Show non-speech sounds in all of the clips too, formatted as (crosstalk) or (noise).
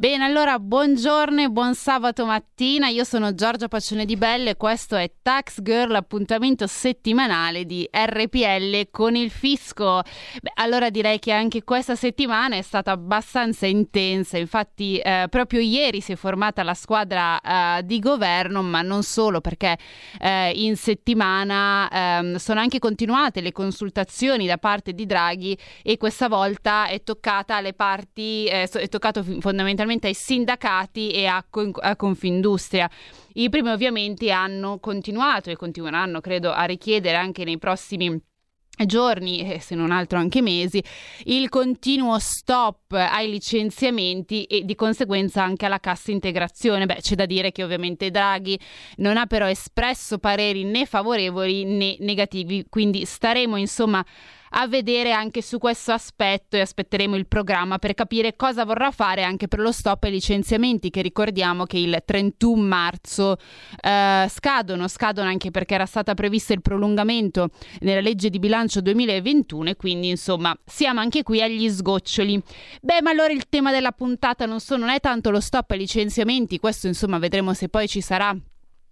Bene, allora buongiorno e buon sabato mattina. Io sono Giorgia Pacione di Belle e questo è Tax Girl, appuntamento settimanale di RPL con il fisco. Beh, allora direi che anche questa settimana è stata abbastanza intensa. Infatti, eh, proprio ieri si è formata la squadra eh, di governo, ma non solo, perché eh, in settimana ehm, sono anche continuate le consultazioni da parte di Draghi e questa volta è toccata alle parti, eh, è toccato fondamentalmente ai sindacati e a, a Confindustria. I primi ovviamente hanno continuato e continueranno, credo, a richiedere anche nei prossimi giorni, se non altro anche mesi, il continuo stop ai licenziamenti e di conseguenza anche alla cassa integrazione. Beh, c'è da dire che ovviamente Draghi non ha però espresso pareri né favorevoli né negativi, quindi staremo insomma a vedere anche su questo aspetto e aspetteremo il programma per capire cosa vorrà fare anche per lo stop ai licenziamenti che ricordiamo che il 31 marzo eh, scadono, scadono anche perché era stato previsto il prolungamento nella legge di bilancio 2021 e quindi insomma siamo anche qui agli sgoccioli. Beh, ma allora il tema della puntata non, so, non è tanto lo stop ai licenziamenti, questo insomma vedremo se poi ci sarà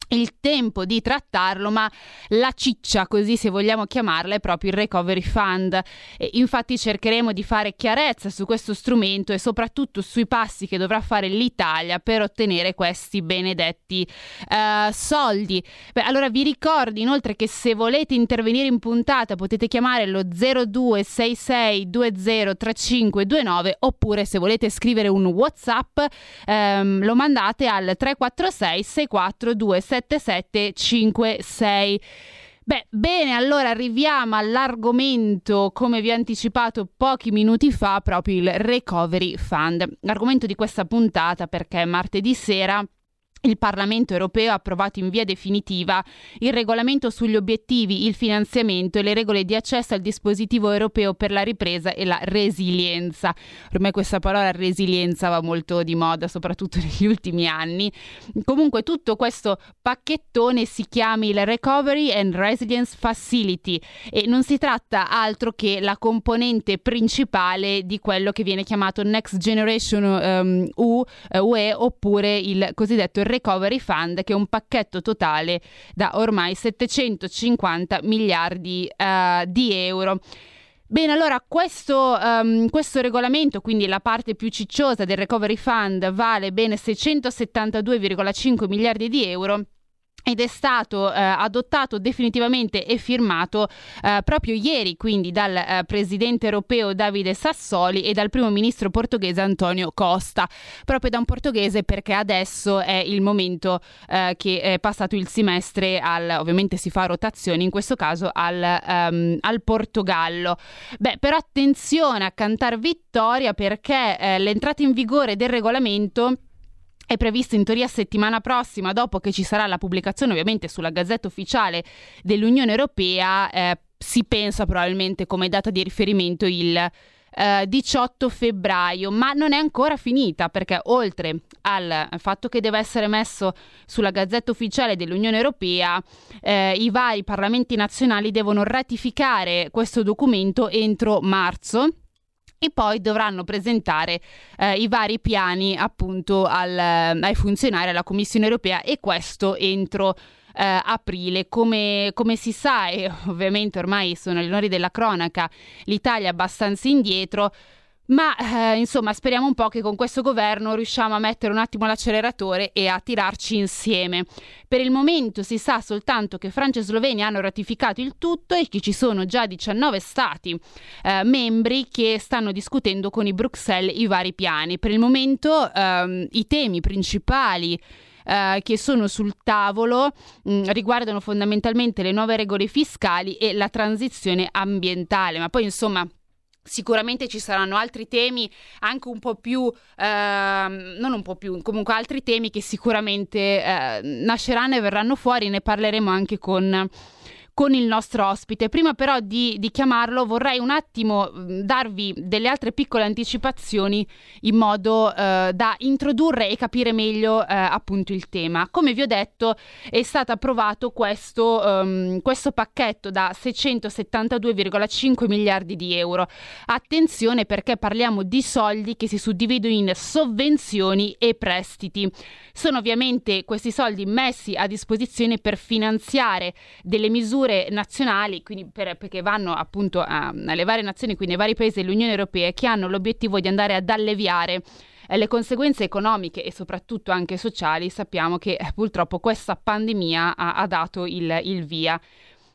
il tempo di trattarlo, ma la ciccia, così se vogliamo chiamarla, è proprio il Recovery Fund. E infatti cercheremo di fare chiarezza su questo strumento e soprattutto sui passi che dovrà fare l'Italia per ottenere questi benedetti uh, soldi. Beh, allora vi ricordo inoltre che se volete intervenire in puntata potete chiamare lo 0266203529 oppure se volete scrivere un WhatsApp um, lo mandate al 346 642 7756. Beh, bene, allora arriviamo all'argomento, come vi ho anticipato pochi minuti fa, proprio il Recovery Fund. L'argomento di questa puntata perché martedì sera il Parlamento europeo ha approvato in via definitiva il regolamento sugli obiettivi, il finanziamento e le regole di accesso al dispositivo europeo per la ripresa e la resilienza. Ormai questa parola resilienza va molto di moda, soprattutto (laughs) negli ultimi anni. Comunque tutto questo pacchettone si chiama il Recovery and Resilience Facility e non si tratta altro che la componente principale di quello che viene chiamato Next Generation um, UE oppure il cosiddetto Recovery Fund, che è un pacchetto totale da ormai 750 miliardi uh, di euro. Bene, allora questo, um, questo, regolamento, quindi la parte più cicciosa del Recovery Fund, vale ben 672,5 miliardi di euro ed è stato eh, adottato definitivamente e firmato eh, proprio ieri quindi dal eh, presidente europeo Davide Sassoli e dal primo ministro portoghese Antonio Costa. Proprio da un portoghese perché adesso è il momento eh, che è passato il semestre al ovviamente si fa rotazione in questo caso al, um, al Portogallo. Beh però attenzione a cantare vittoria perché eh, l'entrata in vigore del regolamento è previsto in teoria settimana prossima, dopo che ci sarà la pubblicazione ovviamente sulla Gazzetta Ufficiale dell'Unione Europea, eh, si pensa probabilmente come data di riferimento il eh, 18 febbraio, ma non è ancora finita perché oltre al fatto che deve essere messo sulla Gazzetta Ufficiale dell'Unione Europea, eh, i vari parlamenti nazionali devono ratificare questo documento entro marzo e poi dovranno presentare eh, i vari piani appunto al, ai funzionari alla Commissione europea e questo entro eh, aprile. Come, come, si sa, e ovviamente ormai sono le onori della cronaca, l'Italia è abbastanza indietro. Ma eh, insomma, speriamo un po' che con questo governo riusciamo a mettere un attimo l'acceleratore e a tirarci insieme. Per il momento si sa soltanto che Francia e Slovenia hanno ratificato il tutto e che ci sono già 19 stati eh, membri che stanno discutendo con i Bruxelles i vari piani. Per il momento ehm, i temi principali Uh, che sono sul tavolo mm, riguardano fondamentalmente le nuove regole fiscali e la transizione ambientale, ma poi insomma Sicuramente ci saranno altri temi, anche un po' più, eh, non un po' più, comunque altri temi che sicuramente eh, nasceranno e verranno fuori, ne parleremo anche con con il nostro ospite. Prima però di, di chiamarlo vorrei un attimo mm, darvi delle altre piccole anticipazioni in modo eh, da introdurre e capire meglio eh, appunto il tema. Come vi ho detto è stato approvato questo, um, questo pacchetto da 672,5 miliardi di euro. Attenzione perché parliamo di soldi che si suddividono in sovvenzioni e prestiti. Sono ovviamente questi soldi messi a disposizione per finanziare delle misure nazionali, quindi per, perché vanno appunto a, alle varie nazioni, quindi ai vari paesi dell'Unione Europea che hanno l'obiettivo di andare ad alleviare eh, le conseguenze economiche e soprattutto anche sociali. Sappiamo che eh, purtroppo questa pandemia ha, ha dato il, il via.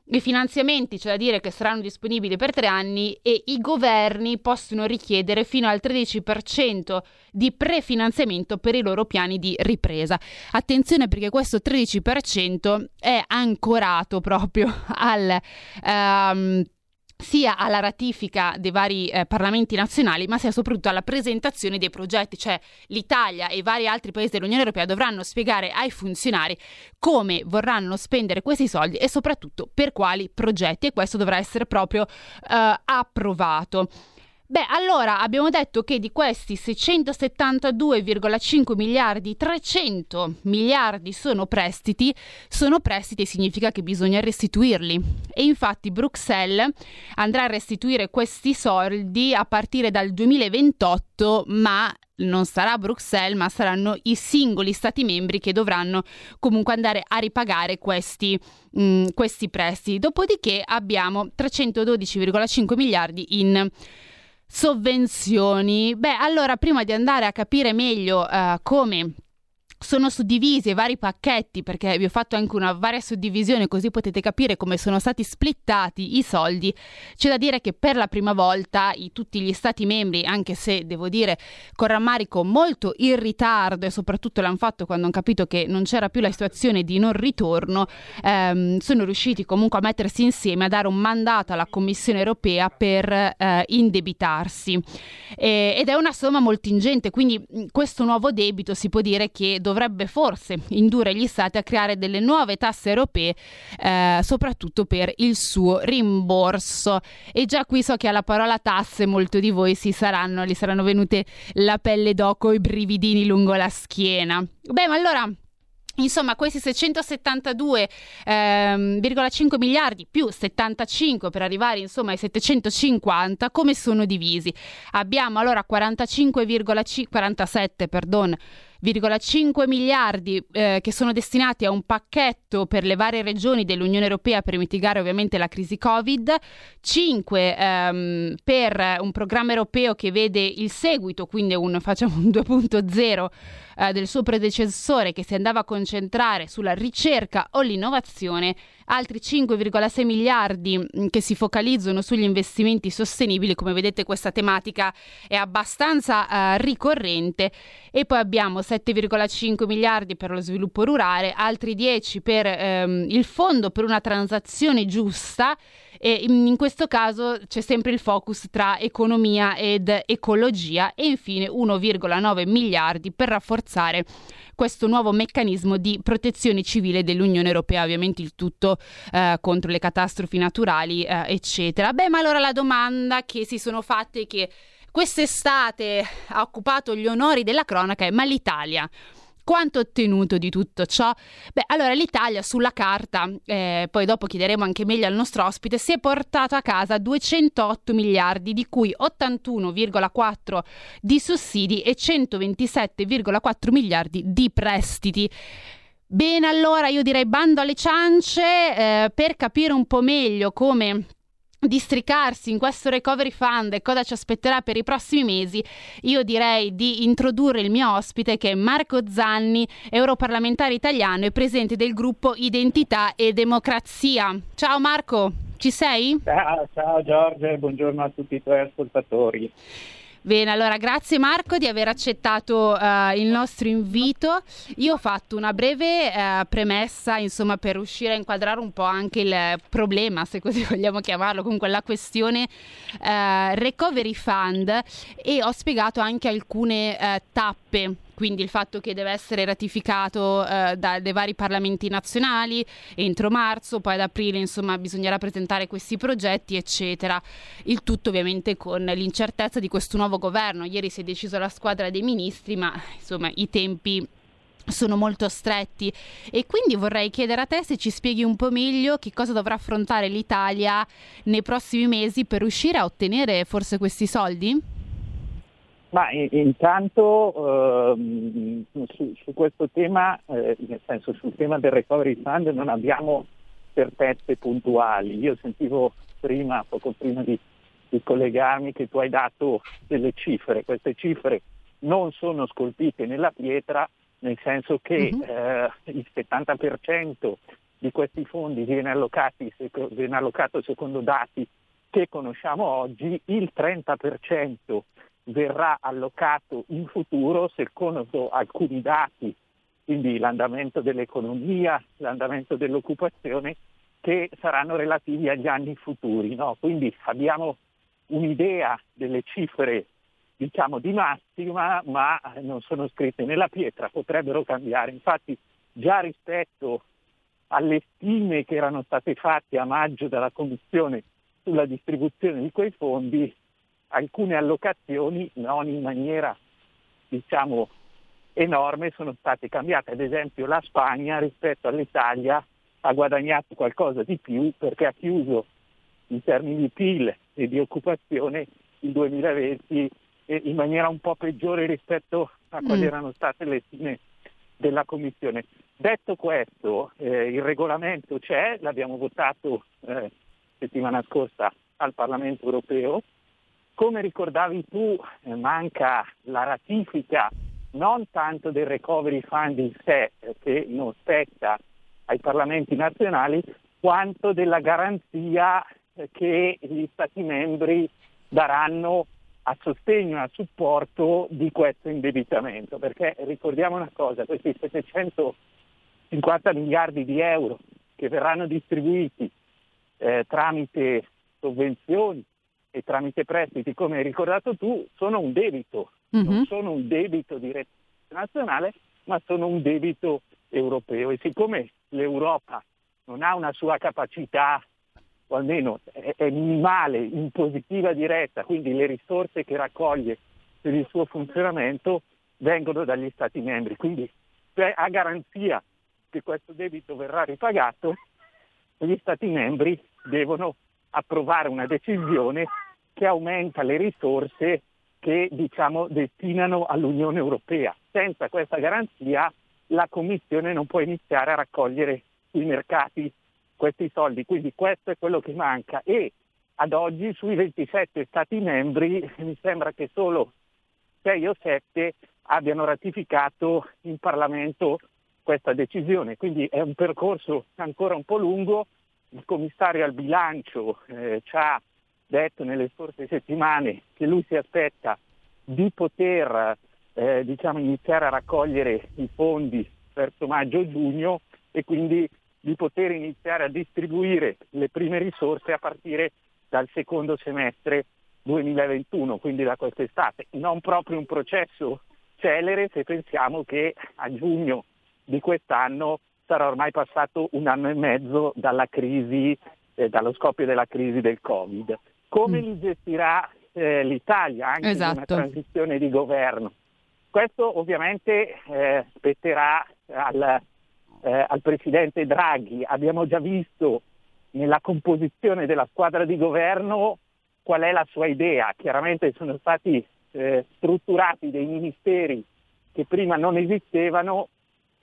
I finanziamenti c'è da dire che saranno disponibili per tre anni e i governi possono richiedere fino al 13% di prefinanziamento per i loro piani di ripresa. Attenzione perché questo 13% è ancorato proprio (laughs) al um, sia alla ratifica dei vari eh, parlamenti nazionali, ma sia soprattutto alla presentazione dei progetti, cioè l'Italia e i vari altri paesi dell'Unione Europea dovranno spiegare ai funzionari come vorranno spendere questi soldi e soprattutto per quali progetti e questo dovrà essere proprio eh, approvato. Beh, allora abbiamo detto che di questi 672,5 miliardi, 300 miliardi sono prestiti. Sono prestiti significa che bisogna restituirli. E infatti Bruxelles andrà a restituire questi soldi a partire dal 2028, ma non sarà Bruxelles, ma saranno i singoli stati membri che dovranno comunque andare a ripagare questi, mh, mm, questi prestiti. Dopodiché abbiamo 312,5 miliardi in sovvenzioni. Beh, allora prima di andare a capire meglio uh, come sono suddivisi i vari pacchetti perché vi ho fatto anche una varia suddivisione così potete capire come sono stati splittati i soldi. C'è da dire che per la prima volta i, tutti gli stati membri, anche se devo dire con rammarico molto in ritardo e soprattutto l'hanno fatto quando hanno capito che non c'era più la situazione di non ritorno, ehm, sono riusciti comunque a mettersi insieme a dare un mandato alla Commissione europea per eh, indebitarsi. E, ed è una somma molto ingente, quindi questo nuovo debito si può dire che dovrebbe dovrebbe forse indurre gli stati a creare delle nuove tasse europee, eh, soprattutto per il suo rimborso. E già qui so che alla parola tasse molto di voi si saranno, gli saranno venute la pelle d'oco e i brividini lungo la schiena. Beh, ma allora Insomma, questi 672,5 ehm, miliardi più 75 per arrivare insomma ai 750, come sono divisi? Abbiamo allora 45,47 perdon, 5 miliardi eh, che sono destinati a un pacchetto per le varie regioni dell'Unione Europea per mitigare ovviamente la crisi Covid, 5 ehm, per un programma europeo che vede il seguito, quindi un, facciamo un 2.0 eh, del suo predecessore che si andava a concentrare sulla ricerca o l'innovazione altri 5,6 miliardi mm, che si focalizzano sugli investimenti sostenibili. Come vedete questa tematica è abbastanza uh, ricorrente e poi abbiamo 7,5 miliardi per lo sviluppo rurale, altri 10 per um, il fondo per una transazione giusta e in questo caso c'è sempre il focus tra economia ed ecologia e infine 1,9 miliardi per rafforzare questo nuovo meccanismo di protezione civile dell'Unione Europea, ovviamente il tutto eh, contro le catastrofi naturali, eh, eccetera. Beh, ma allora la domanda che si sono fatte che quest'estate ha occupato gli onori della cronaca è ma l'Italia quanto ottenuto di tutto ciò? Beh, allora l'Italia sulla carta, eh, poi dopo chiederemo anche meglio al nostro ospite, si è portato a casa 208 miliardi, di cui 81,4 di sussidi e 127,4 miliardi di prestiti. Bene, allora io direi bando alle ciance eh, per capire un po' meglio come districarsi in questo recovery fund e cosa ci aspetterà per i prossimi mesi, io direi di introdurre il mio ospite che è Marco Zanni, europarlamentare italiano e presidente del gruppo Identità e Democrazia. Ciao Marco, ci sei? Ciao, ciao Giorgio, buongiorno a tutti i tuoi ascoltatori. Bene, allora grazie Marco di aver accettato uh, il nostro invito. Io ho fatto una breve uh, premessa, insomma, per riuscire a inquadrare un po' anche il problema, se così (laughs) vogliamo chiamarlo, comunque la questione uh, Recovery Fund e ho spiegato anche alcune tappe quindi il fatto che deve essere ratificato eh, dai vari parlamenti nazionali entro marzo, poi ad aprile insomma bisognerà presentare questi progetti eccetera. Il tutto ovviamente con l'incertezza di questo nuovo governo. Ieri si è deciso la squadra dei ministri, ma insomma i tempi sono molto stretti e quindi vorrei chiedere a te se ci spieghi un po' meglio che cosa dovrà affrontare l'Italia nei prossimi mesi per riuscire a ottenere forse questi soldi? Ma intanto ehm, su, su, questo tema, eh, nel senso sul tema del recovery fund non abbiamo certezze puntuali. Io sentivo prima, poco prima di, di collegarmi, che tu hai dato delle cifre. Queste cifre non sono scolpite nella pietra, nel senso che uh-huh. eh, il 70% di questi fondi viene, allocati, viene allocato secondo dati che conosciamo oggi, il 30% verrà allocato in futuro secondo alcuni dati, quindi l'andamento dell'economia, l'andamento dell'occupazione, che saranno relativi agli anni futuri. No? Quindi abbiamo un'idea delle cifre diciamo di massima, ma non sono scritte nella pietra, potrebbero cambiare. Infatti già rispetto alle stime che erano state fatte a maggio dalla Commissione sulla distribuzione di quei fondi, alcune allocazioni non in maniera diciamo enorme sono state cambiate. Ad esempio la Spagna rispetto all'Italia ha guadagnato qualcosa di più perché ha chiuso in termini di PIL e di occupazione il 2020 in maniera un po' peggiore rispetto a quali mm. erano state le stime della Commissione. Detto questo, eh, il regolamento c'è, l'abbiamo votato eh, settimana scorsa al Parlamento europeo, come ricordavi tu, eh, manca la ratifica non tanto del recovery fund in sé, eh, che non spetta ai parlamenti nazionali, quanto della garanzia eh, che gli Stati membri daranno a sostegno e a supporto di questo indebitamento. Perché ricordiamo una cosa, questi 750 miliardi di euro che verranno distribuiti eh, tramite sovvenzioni, e tramite prestiti, come hai ricordato tu, sono un debito, mm-hmm. non sono un debito diretto nazionale, ma sono un debito europeo. E siccome l'Europa non ha una sua capacità, o almeno è, è minimale, impositiva diretta, quindi le risorse che raccoglie per il suo funzionamento vengono dagli Stati membri. Quindi cioè, a garanzia che questo debito verrà ripagato, gli Stati membri devono approvare una decisione che aumenta le risorse che diciamo, destinano all'Unione Europea. Senza questa garanzia la Commissione non può iniziare a raccogliere sui mercati questi soldi, quindi questo è quello che manca. E ad oggi sui 27 Stati membri (laughs) mi sembra che solo 6 o 7 abbiano ratificato in Parlamento questa decisione, quindi è un percorso ancora un po' lungo, il commissario al bilancio eh, ci ha detto nelle scorse settimane che lui si aspetta di poter eh, diciamo, iniziare a raccogliere i fondi verso maggio-giugno e quindi di poter iniziare a distribuire le prime risorse a partire dal secondo semestre 2021, quindi da quest'estate. Non proprio un processo celere se pensiamo che a giugno di quest'anno sarà ormai passato un anno e mezzo dalla crisi, eh, dallo scoppio della crisi del Covid come mm. li gestirà eh, l'Italia anche esatto. in una transizione di governo. Questo ovviamente eh, spetterà al, eh, al Presidente Draghi. Abbiamo già visto nella composizione della squadra di governo qual è la sua idea. Chiaramente sono stati eh, strutturati dei ministeri che prima non esistevano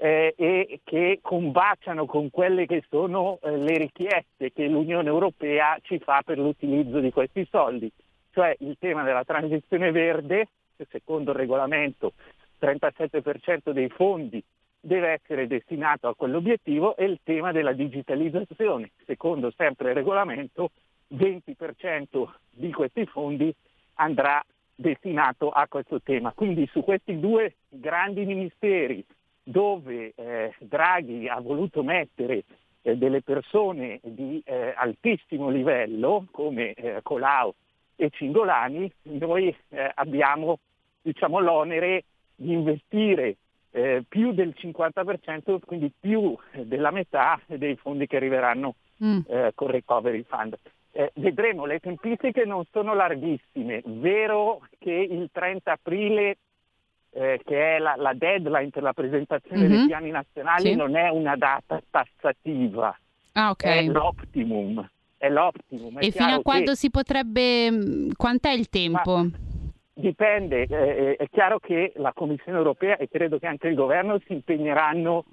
eh, e che combaciano con quelle che sono eh, le richieste che l'Unione Europea ci fa per l'utilizzo di questi soldi, cioè il tema della transizione verde, che secondo il regolamento 37% dei fondi deve essere destinato a quell'obiettivo e il tema della digitalizzazione, secondo sempre il regolamento 20% di questi fondi andrà destinato a questo tema. Quindi su questi due grandi ministeri dove eh, Draghi ha voluto mettere eh, delle persone di eh, altissimo livello come eh, Colau e Cingolani, noi eh, abbiamo diciamo, l'onere di investire eh, più del 50%, quindi più della metà dei fondi che arriveranno mm. con Recovery Fund. Eh, vedremo, le tempistiche non sono larghissime, vero che il 30 aprile, eh, che è la, la, deadline per la presentazione mm-hmm. dei piani nazionali, sì. non è una data tassativa, ah, okay. è l'optimum. È l'optimum. È e fino a quando che... si potrebbe, mm, quant'è il tempo? Ma Dipende, eh, è chiaro che la Commissione europea e credo che anche il governo si impegneranno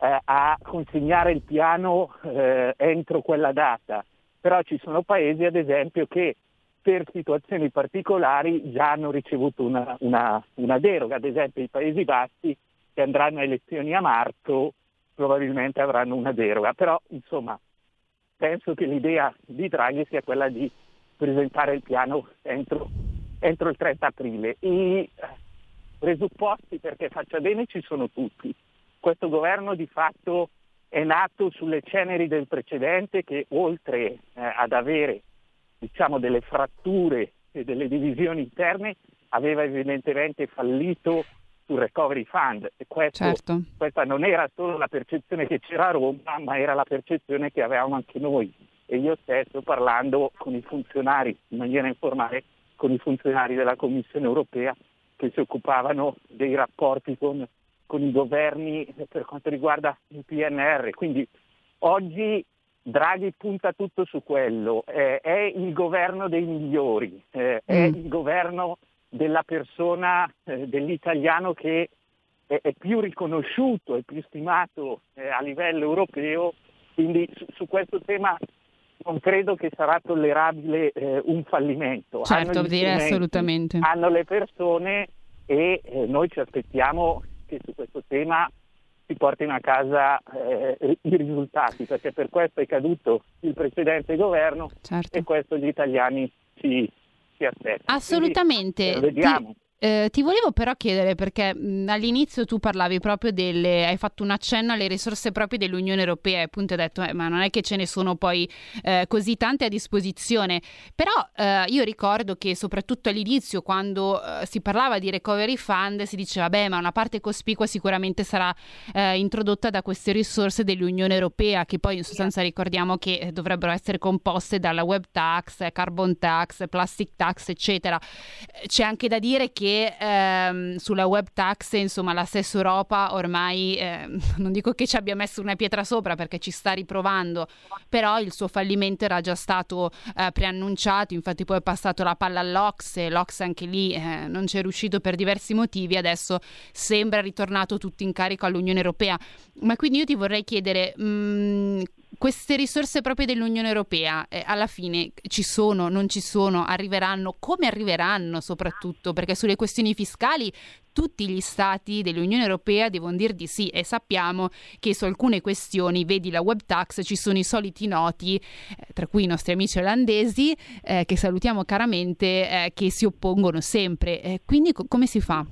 eh, a consegnare il piano eh, entro quella data, però ci sono paesi ad esempio che per situazioni particolari già hanno ricevuto una, una, una deroga, ad esempio i Paesi Bassi che andranno a elezioni a marzo probabilmente avranno una deroga, però insomma penso che l'idea di Draghi sia quella di presentare il piano entro entro il 30 aprile. I presupposti perché faccia bene ci sono tutti. Questo governo di fatto è nato sulle ceneri del precedente che oltre eh, ad avere diciamo, delle fratture e delle divisioni interne aveva evidentemente fallito sul recovery fund e questo, certo. questa non era solo la percezione che c'era a Roma ma era la percezione che avevamo anche noi e io stesso parlando con i funzionari in maniera informale con i funzionari della Commissione europea che si occupavano dei rapporti con, con i governi per quanto riguarda il PNR. Quindi oggi Draghi punta tutto su quello, eh, è il governo dei migliori, eh, mm. è il governo della persona, eh, dell'italiano che è, è, più riconosciuto e più stimato eh, a livello europeo, quindi su, su questo tema non credo che sarà tollerabile eh, un fallimento. Certo, direi assolutamente. Hanno le persone e eh, noi ci aspettiamo che su questo tema si portino a casa eh, i risultati, perché per questo è caduto il precedente governo certo. e questo gli italiani si, si aspettano. Assolutamente. Quindi, eh, vediamo. Ti... Eh, ti volevo però chiedere perché mh, all'inizio tu parlavi proprio delle, hai fatto un accenno alle risorse proprie dell'Unione Europea e appunto hai detto eh, ma non è che ce ne sono poi eh, così tante a disposizione, però eh, io ricordo che soprattutto all'inizio quando eh, si parlava di recovery fund si diceva beh ma una parte cospicua sicuramente sarà introdotta da queste risorse dell'Unione Europea che poi in sostanza ricordiamo che dovrebbero essere composte dalla web tax, carbon tax, plastic tax eccetera. C'è anche da dire che ehm, sulla web tax, insomma, la stessa Europa ormai, eh, (laughs) non dico che ci abbia messo una pietra sopra perché ci sta riprovando, però il suo fallimento era già stato eh, preannunciato, infatti poi è passato la palla all'Ox l'Ox anche lì eh, non c'è riuscito per diversi motivi, adesso sembra ritornato tutto in carico all'Unione Europea. Ma quindi io ti vorrei chiedere... Mh, mm, queste risorse proprie dell'Unione Europea eh, alla fine ci sono, non ci sono, arriveranno, come arriveranno soprattutto? Perché sulle questioni fiscali tutti gli stati dell'Unione Europea devono dire di sì e sappiamo che su alcune questioni, vedi la web tax, ci sono i soliti noti, eh, tra cui i nostri amici olandesi, eh, che salutiamo caramente, eh, che si oppongono sempre. Eh, quindi co- come si fa?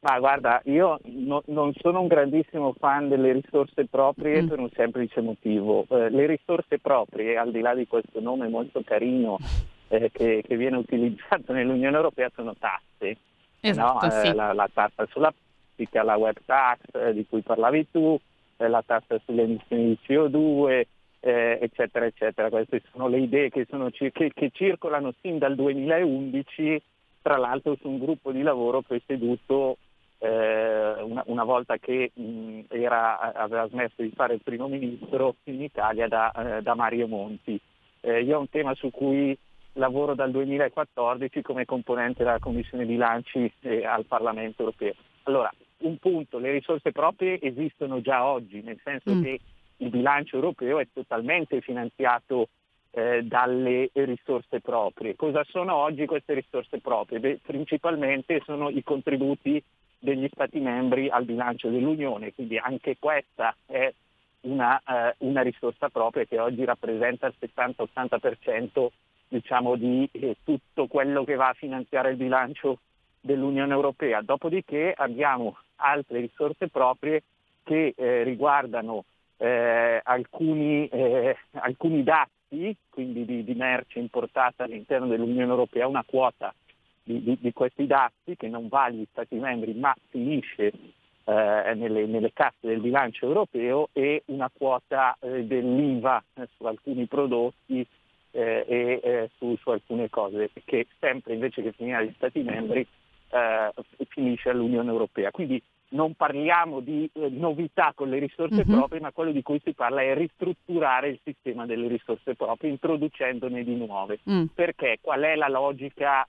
Ma guarda, io no, non sono un grandissimo fan delle risorse proprie mm. per un semplice motivo. Eh, le risorse proprie, al di là di questo nome molto carino (laughs) eh, che, che, viene utilizzato nell'Unione Europea, sono tasse. Esatto, no? eh, la, la, tassa sulla plastica, la web tax eh, di cui parlavi tu, eh, la tassa sulle emissioni di CO2, eh, eccetera, eccetera. Queste sono le idee che, sono, che, che circolano sin dal 2011 tra l'altro su un gruppo di lavoro presieduto eh, una, una, volta che mh, era, aveva smesso di fare il primo ministro in Italia da, eh, da Mario Monti. Eh, io ho un tema su cui lavoro dal 2014 come componente della Commissione bilanci eh, al Parlamento europeo. Allora, un punto, le risorse proprie esistono già oggi, nel senso mm. che il bilancio europeo è totalmente finanziato eh, dalle risorse proprie. Cosa sono oggi queste risorse proprie? Beh, principalmente sono i contributi degli Stati membri al bilancio dell'Unione, quindi anche questa è una, eh, una risorsa propria che oggi rappresenta il 70-80% diciamo, di eh, tutto quello che va a finanziare il bilancio dell'Unione Europea. Dopodiché abbiamo altre risorse proprie che eh, riguardano eh, alcuni, eh, alcuni, dati, quindi di, di, merce importata all'interno dell'Unione Europea, una quota di, di, di, questi dazi che non va agli Stati membri ma finisce eh, nelle, nelle, casse del bilancio europeo e una quota eh, dell'IVA eh, su alcuni prodotti e eh, su, su, alcune cose che sempre invece che finire agli Stati membri finisce all'Unione Europea. Quindi non parliamo di eh, novità con le risorse uh-huh. proprie, ma quello di cui si parla è ristrutturare il sistema delle risorse proprie, introducendone di nuove. Mm. Perché qual è la logica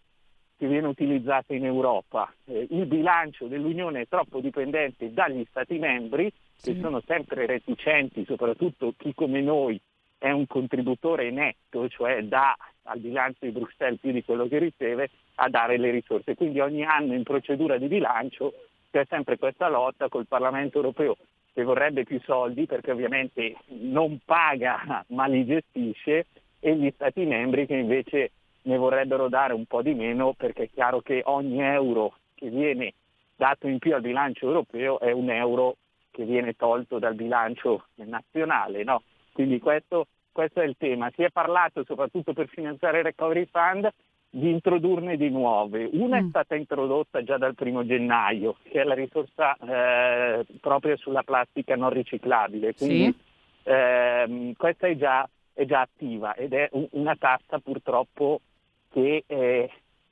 che viene utilizzata in Europa? Eh, il bilancio dell'Unione è troppo dipendente dagli Stati membri, sì. che sono sempre reticenti, soprattutto chi come noi è un contributore netto, cioè dà al bilancio di Bruxelles più di quello che riceve, a dare le risorse. Quindi ogni anno in procedura di bilancio c'è sempre questa lotta col Parlamento europeo che vorrebbe più soldi perché ovviamente non paga (laughs) ma li gestisce e gli Stati membri che invece ne vorrebbero dare un po' di meno perché è chiaro che ogni euro che viene dato in più al bilancio europeo è un euro che viene tolto dal bilancio nazionale. No? Quindi questo, questo, è il tema. Si è parlato soprattutto per finanziare il Recovery Fund di introdurne di nuove. Una mm. è stata introdotta già dal primo gennaio, che è la risorsa eh, proprio sulla plastica non riciclabile. Quindi sì. ehm, questa è già, è già, attiva ed è un, una tassa purtroppo che eh,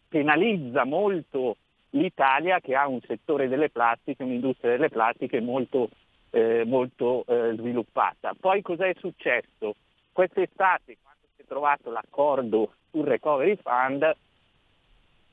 penalizza molto l'Italia che ha un settore delle plastiche, un'industria delle plastiche molto, eh, molto eh, sviluppata. Poi cos'è successo? Quest'estate, quando si è trovato l'accordo sul Recovery Fund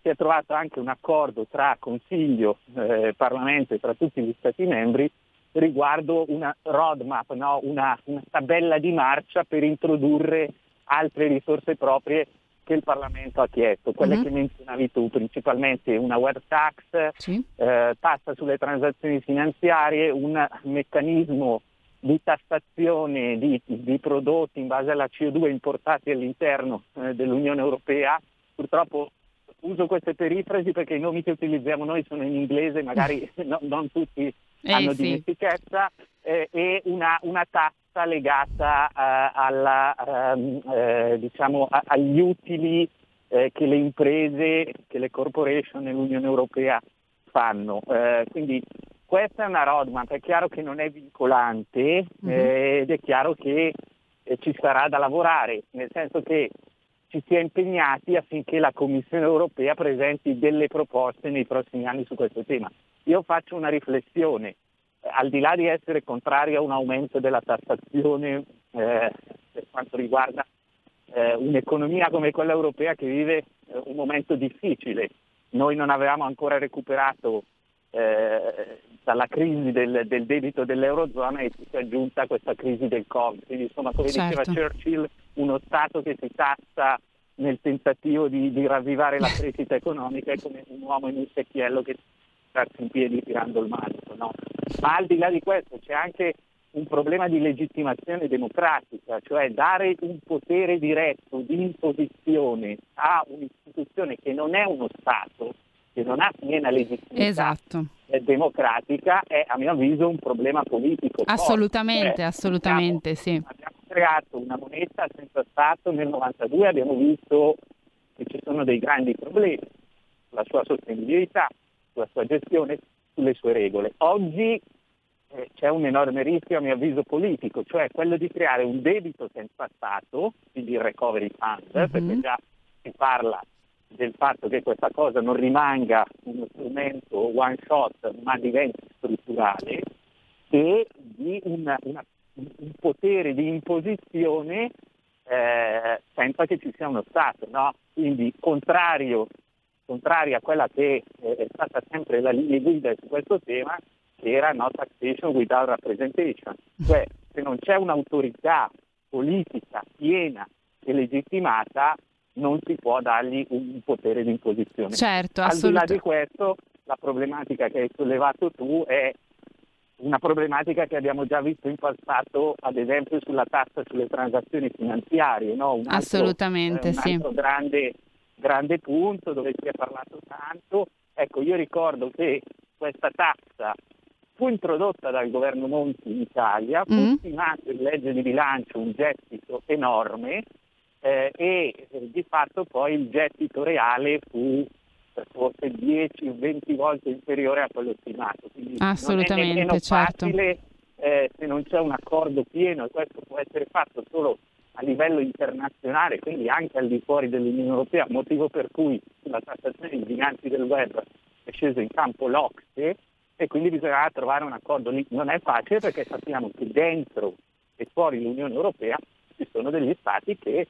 si è trovato anche un accordo tra Consiglio, eh, Parlamento e tra tutti gli Stati membri riguardo una roadmap, no? una, una, tabella di marcia per introdurre altre risorse proprie che il Parlamento ha chiesto, quelle mm-hmm. che menzionavi tu, principalmente una web tax, sì. eh, tassa sulle transazioni finanziarie, un meccanismo di tassazione di, di, prodotti in base alla CO2 importati all'interno eh, dell'Unione Europea. Purtroppo uso queste perifrasi perché i nomi che utilizziamo noi sono in inglese, magari (laughs) no, non tutti eh, hanno sì. dimestichezza, eh, e una, una, tassa legata eh, alla, ehm, eh, diciamo, agli utili eh, che le imprese, che le corporation nell'Unione Europea fanno. quindi questa è una roadmap, è chiaro che non è vincolante mm-hmm. ed è chiaro che ci sarà da lavorare, nel senso che ci si è impegnati affinché la Commissione europea presenti delle proposte nei prossimi anni su questo tema. Io faccio una riflessione, al di là di essere contrario a un aumento della tassazione eh, per quanto riguarda eh, un'economia come quella europea che vive eh, un momento difficile, noi non avevamo ancora recuperato eh, dalla crisi del, del, debito dell'Eurozona e si è aggiunta questa crisi del Covid. Quindi insomma, come certo. diceva Churchill, uno Stato che si tassa nel tentativo di, di ravvivare la crescita economica è come un uomo in un secchiello che sta in piedi tirando il manico. No? Ma al di là di questo c'è anche un problema di legittimazione democratica, cioè dare un potere diretto di imposizione a un'istituzione che non è uno Stato, che non ha piena legittimità esatto. democratica è a mio avviso un problema politico. Assolutamente, cioè, assolutamente abbiamo, sì. Abbiamo creato una moneta senza Stato nel 92, abbiamo visto che ci sono dei grandi problemi sulla sua sostenibilità, sulla sua gestione, sulle sue regole. Oggi eh, c'è un enorme rischio a mio avviso politico, cioè quello di creare un debito senza Stato, quindi il recovery fund, mm-hmm. perché già si parla del fatto che questa cosa non rimanga uno strumento one shot ma diventi strutturale e di una, una, un potere di imposizione eh, senza che ci sia uno Stato. No? Quindi contrario, contrario, a quella che è stata sempre la linea guida su questo tema, che era no taxation without representation. Cioè se non c'è un'autorità politica piena e legittimata, non si può dargli un potere di imposizione. Certo, Al di là di questo, la problematica che hai sollevato tu è una problematica che abbiamo già visto in passato, ad esempio sulla tassa sulle transazioni finanziarie. No? Un altro, Assolutamente, eh, un sì. grande, grande punto dove si è parlato tanto. Ecco, io ricordo che questa tassa fu introdotta dal governo Monti in Italia, fu mm. stimato in legge di bilancio un gettito enorme eh, e eh, di fatto poi il gettito reale fu forse 10-20 volte inferiore a quello stimato. Quindi Assolutamente, non è certo. facile eh, se non c'è un accordo pieno e questo può essere fatto solo a livello internazionale, quindi anche al di fuori dell'Unione Europea, motivo per cui la tassazione dei giganti del web è sceso in campo l'Ocse e quindi bisognerà trovare un accordo lì. Non è facile perché sappiamo che dentro e fuori l'Unione Europea ci sono degli stati che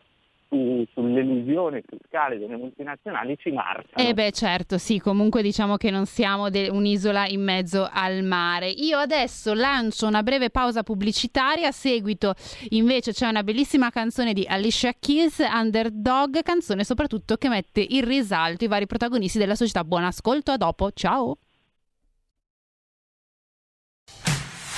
su, sull'elusione fiscale delle multinazionali ci marciano. Eh beh certo, sì, comunque diciamo che non siamo de- un'isola in mezzo al mare. Io adesso lancio una breve pausa pubblicitaria, a seguito invece c'è una bellissima canzone di Alicia Keys, Underdog, canzone soprattutto che mette in risalto i vari protagonisti della società. Buon ascolto, a dopo, ciao!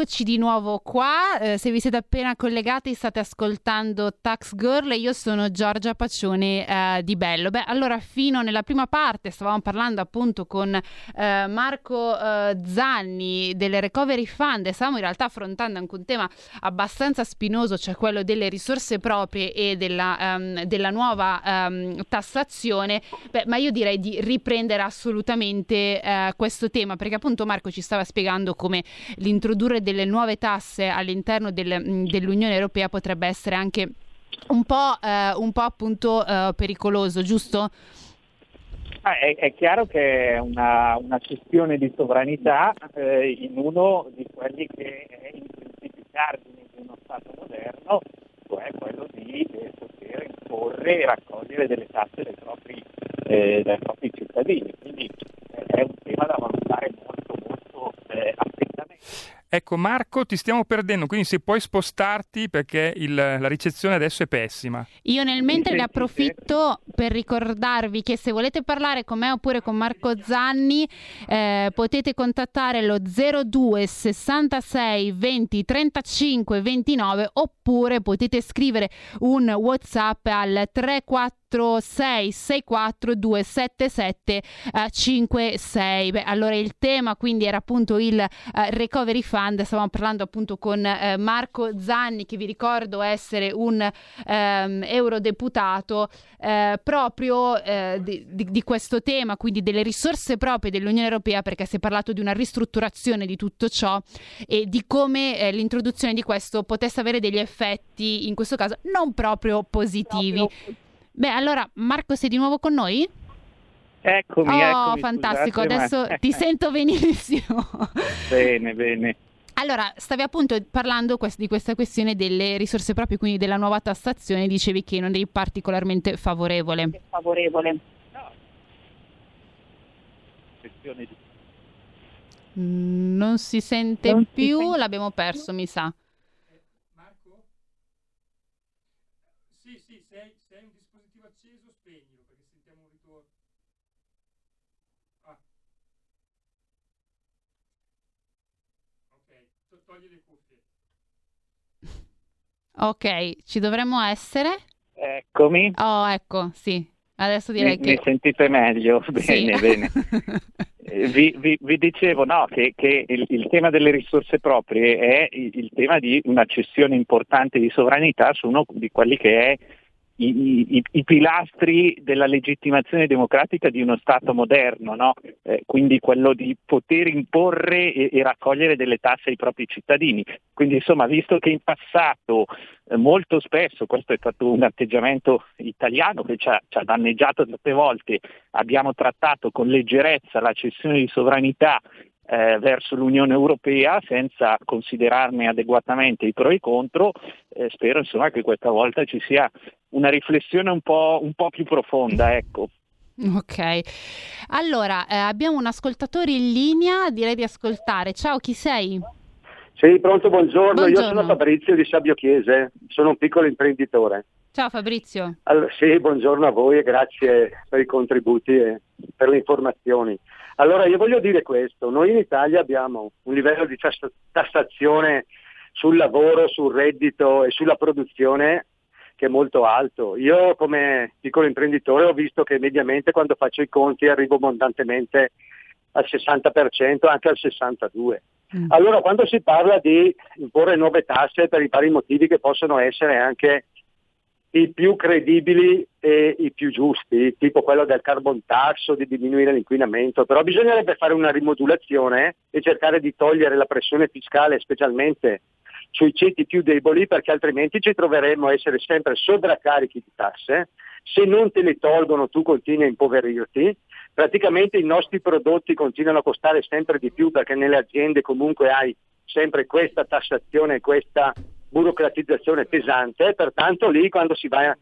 eccoci di nuovo qua. Eh, se vi siete appena collegati, state ascoltando Tax Girl e io sono Giorgia Pacione eh, di Bello. Beh, allora, fino nella prima parte stavamo parlando appunto con eh, Marco eh, Zanni del Recovery Fund e stavamo in realtà affrontando anche un tema abbastanza spinoso, cioè quello delle risorse proprie e della, um, della nuova um, tassazione. Beh, ma io direi di riprendere assolutamente eh, questo tema perché appunto Marco ci stava spiegando come l'introdurre delle nuove tasse all'interno del, mm, dell'Unione Europea potrebbe essere anche un po', eh, un po appunto eh, pericoloso, giusto? Ah, è, è, chiaro che è una, una cessione di sovranità eh, in uno di quelli che è in principi cardini di uno Stato moderno, cioè quello di eh, poter imporre e raccogliere delle tasse dai propri, eh, dai propri cittadini. Quindi eh, è un tema da valutare molto molto attentamente. Ecco Marco, ti stiamo perdendo, quindi se puoi spostarti perché il, la ricezione adesso è pessima. Io nel mentre ne approfitto per ricordarvi che se volete parlare con me oppure con Marco Zanni eh, potete contattare lo 02 66 20 35 29 oppure potete scrivere un WhatsApp al 34 3664 277 56. Beh, allora il tema quindi era appunto il uh, recovery fund, stavamo parlando appunto con uh, Marco Zanni che vi ricordo essere un um, eurodeputato uh, proprio di, di, di, questo tema, quindi delle risorse proprie dell'Unione Europea perché si è parlato di una ristrutturazione di tutto ciò e di come l'introduzione di questo potesse avere degli effetti in questo caso non proprio positivi. Proprio Beh, allora Marco sei di nuovo con noi? Eccomi, oh, eccomi, fantastico, scusate, adesso ma... (laughs) ti sento benissimo. bene, bene. Allora, stavi appunto parlando di questa questione delle risorse proprie, quindi della nuova tassazione, dicevi che non eri particolarmente favorevole. Favorevole. No. Mm, non si sente non più, si sente l'abbiamo perso, mi sa. Ok, ci dovremmo essere. Eccomi. Oh, ecco, sì. Adesso direi mi, che... Mi sentite meglio? Bene, sì. bene. (laughs) Vi, vi, vi, dicevo no, che, che il, il, tema delle risorse proprie è il, il, tema di una cessione importante di sovranità su uno di quelli che è i, i, i, pilastri della legittimazione democratica di uno Stato moderno, no? eh, quindi quello di poter imporre e, e, raccogliere delle tasse ai propri cittadini. Quindi insomma, visto che in passato eh, molto spesso, questo è stato un atteggiamento italiano che ci ha, ci ha danneggiato tante volte, abbiamo trattato con leggerezza la cessione di sovranità eh, verso l'Unione Europea senza considerarne adeguatamente i pro e i contro, eh, spero insomma, che questa volta ci sia una riflessione un po', un po più profonda. Ecco. Ok, allora eh, abbiamo un ascoltatore in linea, direi di ascoltare. Ciao, chi sei? Sì, pronto, buongiorno. buongiorno. Io sono Fabrizio di Sabio Chiese, sono un piccolo imprenditore. Ciao Fabrizio. Allora, sì, buongiorno a voi e grazie per i contributi e per le informazioni. Allora io voglio dire questo, noi in Italia abbiamo un livello di tassazione sul lavoro, sul reddito e sulla produzione che è molto alto. Io come piccolo imprenditore ho visto che mediamente quando faccio i conti arrivo abbondantemente al 60%, anche al 62%. Mm. Allora quando si parla di imporre nuove tasse per i vari motivi che possono essere anche i più credibili e i più giusti, tipo quello del carbon tax o di diminuire l'inquinamento, però bisognerebbe fare una rimodulazione e cercare di togliere la pressione fiscale specialmente sui ceti più deboli perché altrimenti ci troveremmo a essere sempre sovraccarichi di tasse, se non te le tolgono tu continui a impoverirti, praticamente i nostri prodotti continuano a costare sempre di più perché nelle aziende comunque hai sempre questa tassazione questa burocratizzazione pesante, pertanto lì quando si va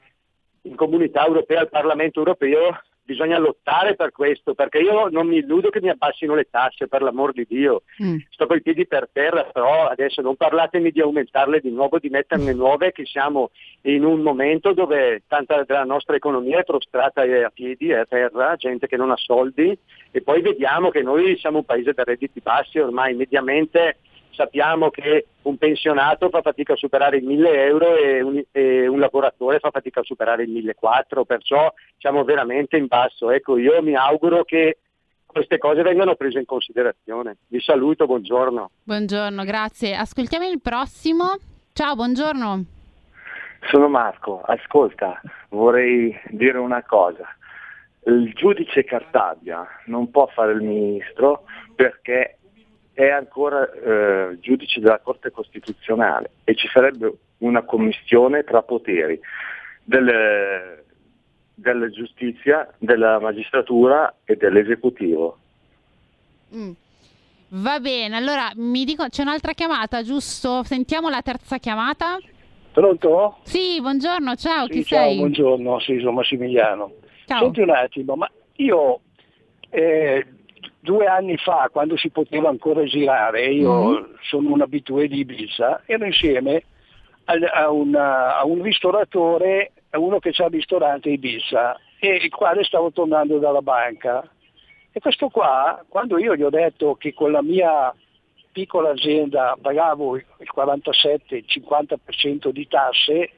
in comunità europea al Parlamento europeo bisogna lottare per questo, perché io non mi illudo che mi abbassino le tasse, per l'amor di Dio. Mm. Sto coi piedi per terra, però adesso non parlatemi di aumentarle di nuovo, di metterne nuove, che siamo in un momento dove tanta della nostra economia è prostrata a piedi, è a terra, gente che non ha soldi, e poi vediamo che noi siamo un paese da redditi bassi, ormai mediamente sappiamo che un pensionato fa fatica a superare i 1000 euro e un, e un lavoratore fa fatica a superare i 1400, perciò siamo veramente in basso. Ecco, io mi auguro che queste cose vengano prese in considerazione. Vi saluto, buongiorno. Buongiorno, grazie. Ascoltiamo il prossimo. Ciao, buongiorno. Sono Marco, ascolta, vorrei dire una cosa. Il giudice Cartabia non può fare il ministro perché è ancora eh, giudice della Corte Costituzionale e ci sarebbe una commissione tra poteri delle, della giustizia, della magistratura e dell'esecutivo. Mm. Va bene, allora mi dico, c'è un'altra chiamata, giusto? Sentiamo la terza chiamata. Pronto? Sì, buongiorno, ciao, Sì, chi ciao, sei? buongiorno, sì, sono Massimiliano. Ciao. Senti un attimo, ma io eh, due anni fa, quando si poteva ancora girare, io Mm-hmm. sono un abitué di Ibiza, ero insieme a, una- a un ristoratore, a uno che ha il ristorante Ibiza, e il quale stavo tornando dalla banca. E questo qua, quando io gli ho detto che con la mia piccola azienda pagavo il 47-50% di tasse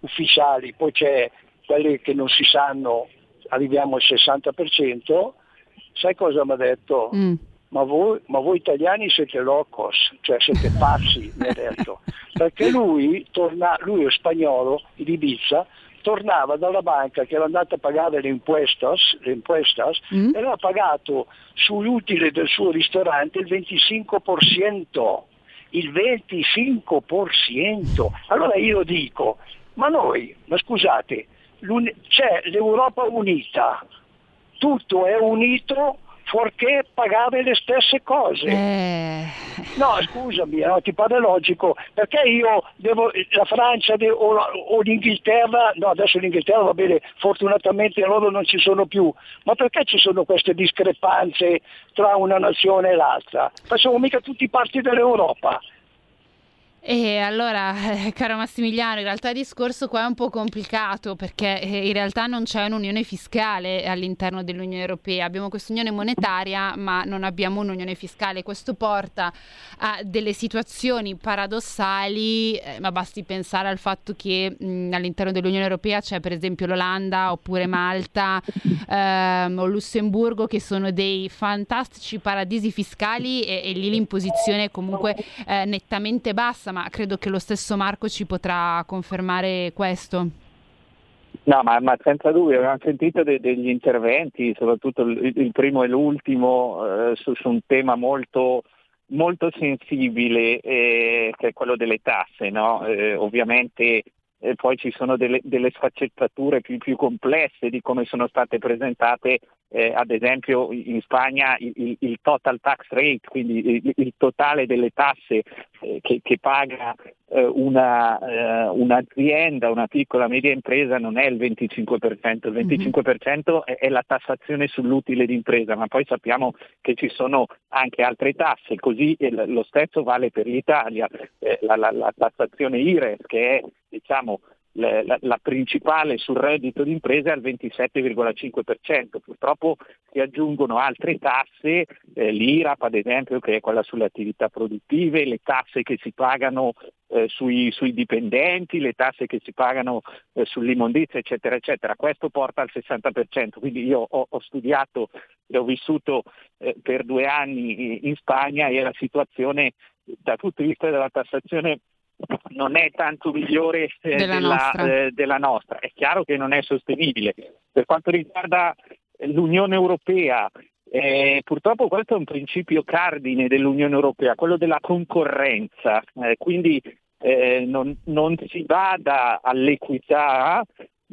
ufficiali, poi c'è quelle che non si sanno, arriviamo al 60%, sai cosa mi ha detto? Mm. Ma voi, ma voi italiani siete locos, cioè siete pazzi, (laughs) mi ha detto. Perché lui, torna, lui è spagnolo, di Ibiza, tornava dalla banca che era andata a pagare le impuestas, le impuestas Mm. e aveva pagato sull'utile del suo ristorante il 25%, il 25%. Allora io dico, ma noi, ma scusate, c'è l'Europa unita, tutto è unito fuorché pagare le stesse cose. Eh, No, scusami, no, ti pare logico, perché io devo, la Francia de- o, o l'Inghilterra, no adesso l'Inghilterra va bene, fortunatamente loro non ci sono più, ma perché ci sono queste discrepanze tra una nazione e l'altra? Facciamo mica tutti parte dell'Europa. E allora, eh, caro Massimiliano, in realtà il discorso qua è un po' complicato perché eh, in realtà non c'è un'unione fiscale all'interno dell'Unione Europea. Abbiamo quest'unione monetaria, ma non abbiamo un'unione fiscale. Questo porta a delle situazioni paradossali, eh, ma basti pensare al fatto che mh, all'interno dell'Unione Europea c'è per esempio l'Olanda oppure Malta ehm, o Lussemburgo che sono dei fantastici paradisi fiscali e, e lì l'imposizione è comunque eh, nettamente bassa, ma credo che lo stesso Marco ci potrà confermare questo. No, ma, ma senza dubbio, abbiamo sentito de- degli interventi, soprattutto il, il primo e l'ultimo, eh, su, su un tema molto, molto sensibile, eh, che è quello delle tasse. No? Eh, ovviamente eh, poi ci sono delle, delle sfaccettature più, più complesse di come sono state presentate, eh, ad esempio in Spagna il, il- total tax rate, quindi il, il totale delle tasse eh, che, che paga eh, una, eh, un'azienda, una piccola media impresa non è il 25%, il 25% è, è la tassazione sull'utile d'impresa, ma poi sappiamo che ci sono anche altre tasse, così eh, lo stesso vale per l'Italia, Eh, la, la- la tassazione IRES che è diciamo la, la- la principale sul reddito d'impresa è al 27,5%, purtroppo si aggiungono altre tasse, eh, l'IRAP ad esempio che è quella sulle attività produttive, le tasse che si pagano eh, sui, sui dipendenti, le tasse che si pagano eh, sull'immondizia eccetera eccetera, questo porta al 60%, quindi io ho, ho studiato e ho vissuto eh, per due anni in Spagna e la situazione dal punto di vista della tassazione non è tanto migliore eh, Della della, nostra. eh, della nostra. È chiaro che non è sostenibile. Per quanto riguarda l'Unione Europea, eh, purtroppo questo è un principio cardine dell'Unione Europea, quello della concorrenza. Eh, quindi eh, non, non si vada all'equità,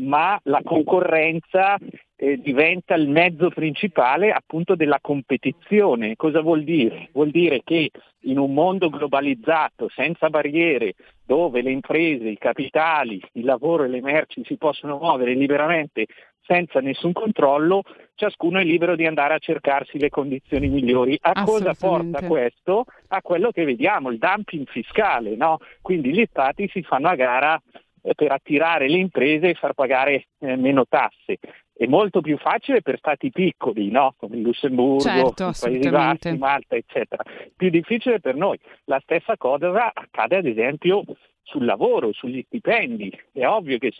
ma la concorrenza eh, diventa il mezzo principale appunto della competizione. Cosa vuol dire? Vuol dire che in un mondo globalizzato, senza barriere, dove le imprese, i capitali, il lavoro e le merci si possono muovere liberamente senza nessun controllo, ciascuno è libero di andare a cercarsi le condizioni migliori. A cosa porta questo? A quello che vediamo, il dumping fiscale, no? Quindi gli stati si fanno a gara per attirare le imprese e far pagare eh, meno tasse. è molto più facile per stati piccoli, no? come il Lussemburgo, Certo, i Paesi. Bassi, Malta, eccetera. Più difficile per noi. La stessa cosa accade ad esempio sul lavoro, sugli stipendi. È ovvio che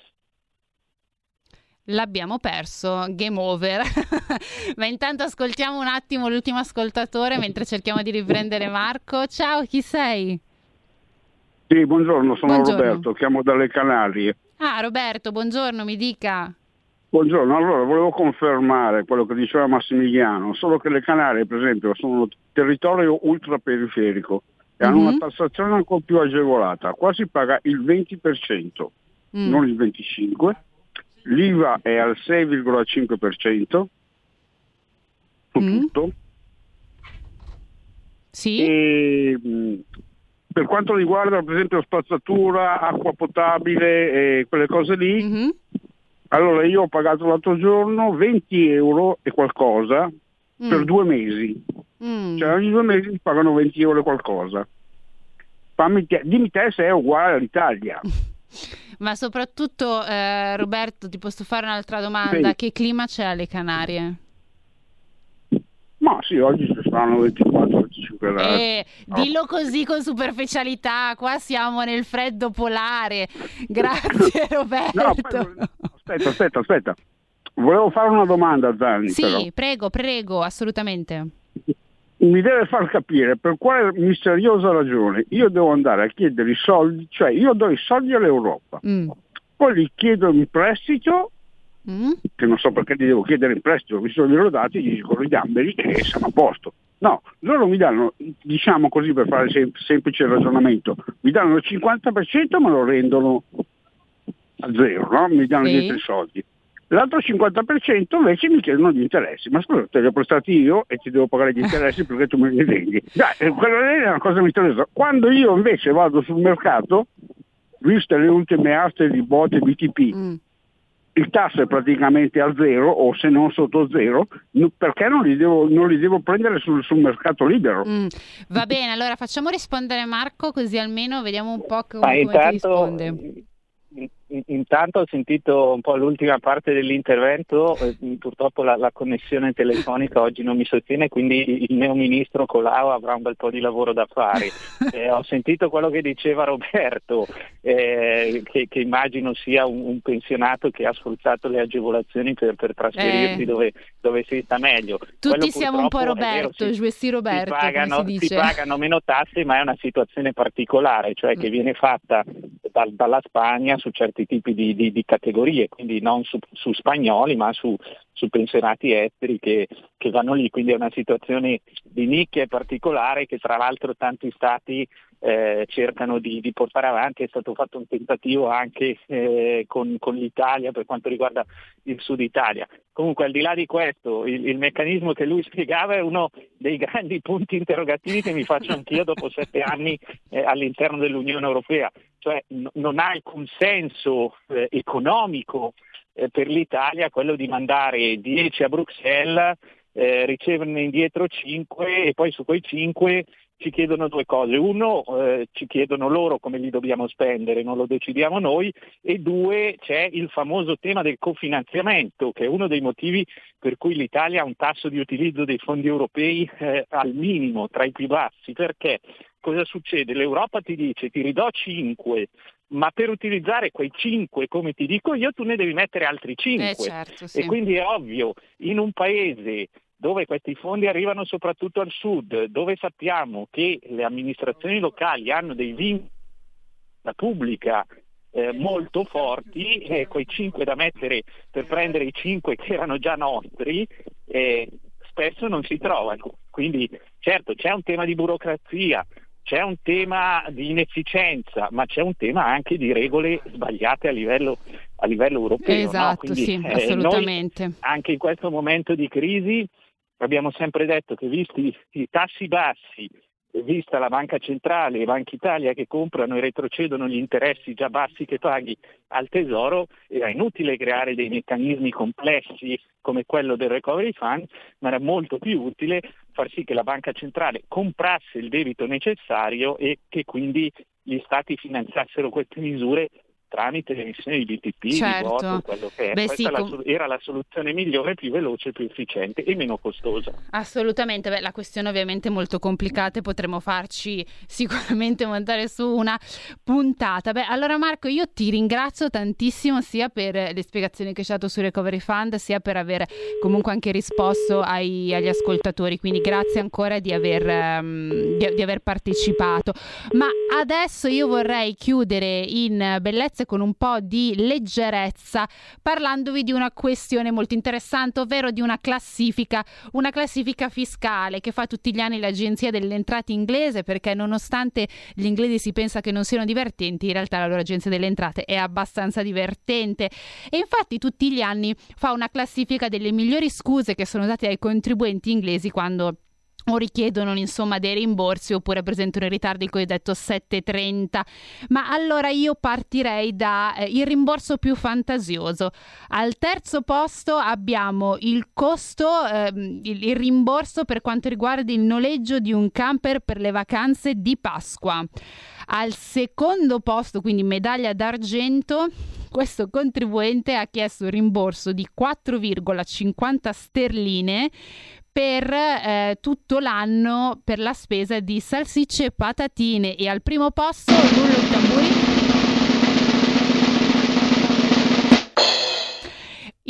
L'abbiamo perso, game over. (laughs) Ma intanto ascoltiamo un attimo l'ultimo ascoltatore mentre cerchiamo di riprendere Marco. Ciao, chi sei? Sì, buongiorno, sono Buongiorno. Roberto, chiamo dalle Canarie. Ah, Roberto, buongiorno, mi dica. Buongiorno, allora volevo confermare quello che diceva Massimiliano, solo che le Canarie, per esempio, sono territorio ultraperiferico e hanno Mhm. una tassazione ancora più agevolata. Qua si paga il 20%, Mm. non il 25%, l'IVA è al 6,5% su Mm. tutto. Sì. E, mh, per quanto riguarda per esempio spazzatura, acqua potabile e quelle cose lì, Mm-hmm. allora io ho pagato l'altro giorno 20 euro e qualcosa per Mm. due mesi. Mm. Cioè ogni due mesi pagano 20 euro e qualcosa. Te- dimmi te se è uguale all'Italia. (laughs) Ma soprattutto, eh, Roberto, ti posso fare un'altra domanda? Sì. Che clima c'è alle Canarie? Ma sì, oggi ci saranno 24-25 gradi. Eh, dillo così con superficialità, qua siamo nel freddo polare. (laughs) Grazie Roberto. No, aspetta, aspetta, aspetta. Volevo fare una domanda a Zanni. però. Sì, prego, prego, assolutamente. mi deve far capire per quale misteriosa ragione io devo andare a chiedere i soldi, cioè io do i soldi all'Europa, Mm. poi gli chiedo in prestito, Mm? che non so perché gli devo chiedere in prestito, visto che glielo dati, gli dicono i gamberi e siamo a posto. No, loro mi danno, diciamo così per fare sem- semplice ragionamento, mi danno il 50% ma lo rendono a zero, no? mi danno Sì. dietro i soldi. L'altro 50% invece mi chiedono gli interessi, ma scusa, te li ho prestati io e ti devo pagare gli (laughs) interessi perché tu me li rendi. Dai, eh, quella è una cosa misteriosa. Quando io invece vado sul mercato, viste le ultime aste di botte BTP, Mm. Il tasso è praticamente a zero o se non sotto zero, perché non li devo, non li devo prendere sul, sul mercato libero? Mm. Va bene, allora facciamo rispondere Marco così almeno vediamo un po' come, Ma come ti intanto, risponde. In- intanto ho sentito un po' l'ultima parte dell'intervento, eh, purtroppo la, la connessione telefonica oggi non mi sostiene, quindi il mio ministro Colau avrà un bel po' di lavoro da fare. (laughs) Eh, ho sentito quello che diceva Roberto, eh, che, che immagino sia un, un pensionato che ha sfruttato le agevolazioni per, per trasferirsi Eh. dove, dove si sta meglio. Tutti Quello siamo un po' è vero, Roberto, si- Roberto, pagano, si si pagano meno tasse, ma è una situazione particolare, cioè Mm. che viene fatta dal- dalla Spagna su certi tipi di, di- di categorie, quindi non su, su spagnoli, ma su, su pensionati esteri che, che vanno lì. Quindi è una situazione di nicchia e particolare che tra l'altro tanti stati eh, cercano di, di portare avanti. È stato fatto un tentativo anche eh, con, con l'Italia per quanto riguarda il sud Italia. Comunque al di là di questo, il, il meccanismo che lui spiegava è uno dei grandi punti interrogativi che mi faccio anch'io dopo sette anni eh, all'interno dell'Unione Europea, cioè n- non ha alcun senso eh, economico eh, per l'Italia quello di mandare 10 a Bruxelles, eh, riceverne indietro 5 e poi su quei 5 ci chiedono due cose. Uno, eh, ci chiedono loro come li dobbiamo spendere, non lo decidiamo noi, e due, c'è il famoso tema del cofinanziamento, che è uno dei motivi per cui l'Italia ha un tasso di utilizzo dei fondi europei eh, al minimo, tra i più bassi. Perché? Cosa succede? L'Europa ti dice ti ridò 5, ma per utilizzare quei 5, come ti dico io, tu ne devi mettere altri 5. Eh, certo, sì. E quindi è ovvio, in un paese dove questi fondi arrivano soprattutto al sud, dove sappiamo che le amministrazioni locali hanno dei vincoli la pubblica eh, molto forti, e quei 5 da mettere per prendere i 5 che erano già nostri, eh, spesso non si trovano. Quindi certo c'è un tema di burocrazia, c'è un tema di inefficienza, ma c'è un tema anche di regole sbagliate a livello, a livello europeo. no? Esatto, Quindi, sì, eh, assolutamente. anche in questo momento di crisi abbiamo sempre detto che visti i tassi bassi, vista la Banca Centrale e Banca Italia che comprano e retrocedono gli interessi già bassi che paghi al Tesoro, era inutile creare dei meccanismi complessi come quello del Recovery Fund, ma era molto più utile far sì che la Banca Centrale comprasse il debito necessario e che quindi gli Stati finanziassero queste misure tramite l'emissione di BTP, Certo. di voto, quello che è. Beh, Questa sì, la era la soluzione migliore, più veloce, più efficiente e meno costosa. Assolutamente, beh, la questione ovviamente è molto complicata e potremo farci (laughs) sicuramente montare su una puntata. Beh, allora Marco, io ti ringrazio tantissimo sia per le spiegazioni che ci hai dato su Recovery Fund, sia per aver comunque anche risposto ai- agli ascoltatori, quindi grazie ancora di aver, ehm, di- di aver partecipato. Ma adesso io vorrei chiudere in bellezza e con un po' di leggerezza parlandovi di una questione molto interessante, ovvero di una classifica, una classifica fiscale che fa tutti gli anni l'Agenzia delle Entrate inglese, perché nonostante gli inglesi si pensa che non siano divertenti, in realtà la loro Agenzia delle Entrate è abbastanza divertente. E infatti tutti gli anni fa una classifica delle migliori scuse che sono date ai contribuenti inglesi quando o richiedono insomma dei rimborsi oppure presentano in ritardo il cosiddetto 730 ma allora io partirei da eh, il rimborso più fantasioso. Al terzo posto abbiamo il costo ehm, il, il rimborso per quanto riguarda il noleggio di un camper per le vacanze di Pasqua. Al secondo posto quindi medaglia d'argento questo contribuente ha chiesto un rimborso di 4,50 sterline per eh, tutto l'anno per la spesa di salsicce e patatine e al primo posto rullo tamburi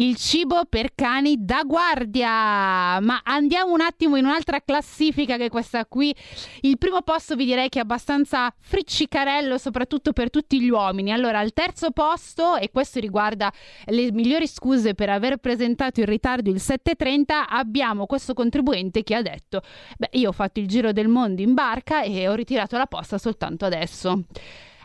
il cibo per cani da guardia. Ma andiamo un attimo in un'altra classifica che è questa qui. Il primo posto vi direi che è abbastanza friccicarello, soprattutto per tutti gli uomini. Allora, al terzo posto, e questo riguarda le migliori scuse per aver presentato in ritardo il 730, abbiamo questo contribuente che ha detto: Beh, io ho fatto il giro del mondo in barca e ho ritirato la posta soltanto adesso.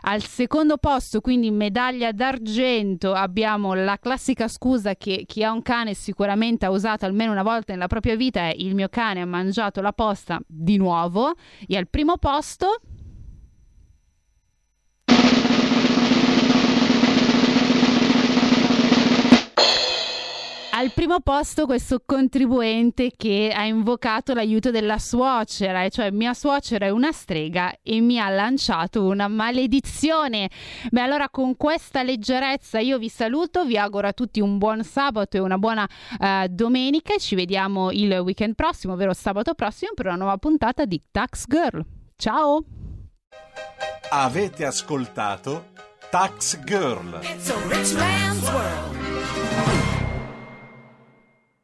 Al secondo posto, quindi medaglia d'argento, abbiamo la classica scusa che chi ha un cane sicuramente ha usato almeno una volta nella propria vita è il mio cane ha mangiato la posta di nuovo. E al primo posto Al primo posto questo contribuente che ha invocato l'aiuto della suocera, e cioè mia suocera è una strega e mi ha lanciato una maledizione. Beh, allora con questa leggerezza io vi saluto, vi auguro a tutti un buon sabato e una buona eh, domenica e ci vediamo il weekend prossimo, ovvero sabato prossimo, per una nuova puntata di Tax Girl. Ciao! Avete ascoltato Tax Girl. It's a rich man's world.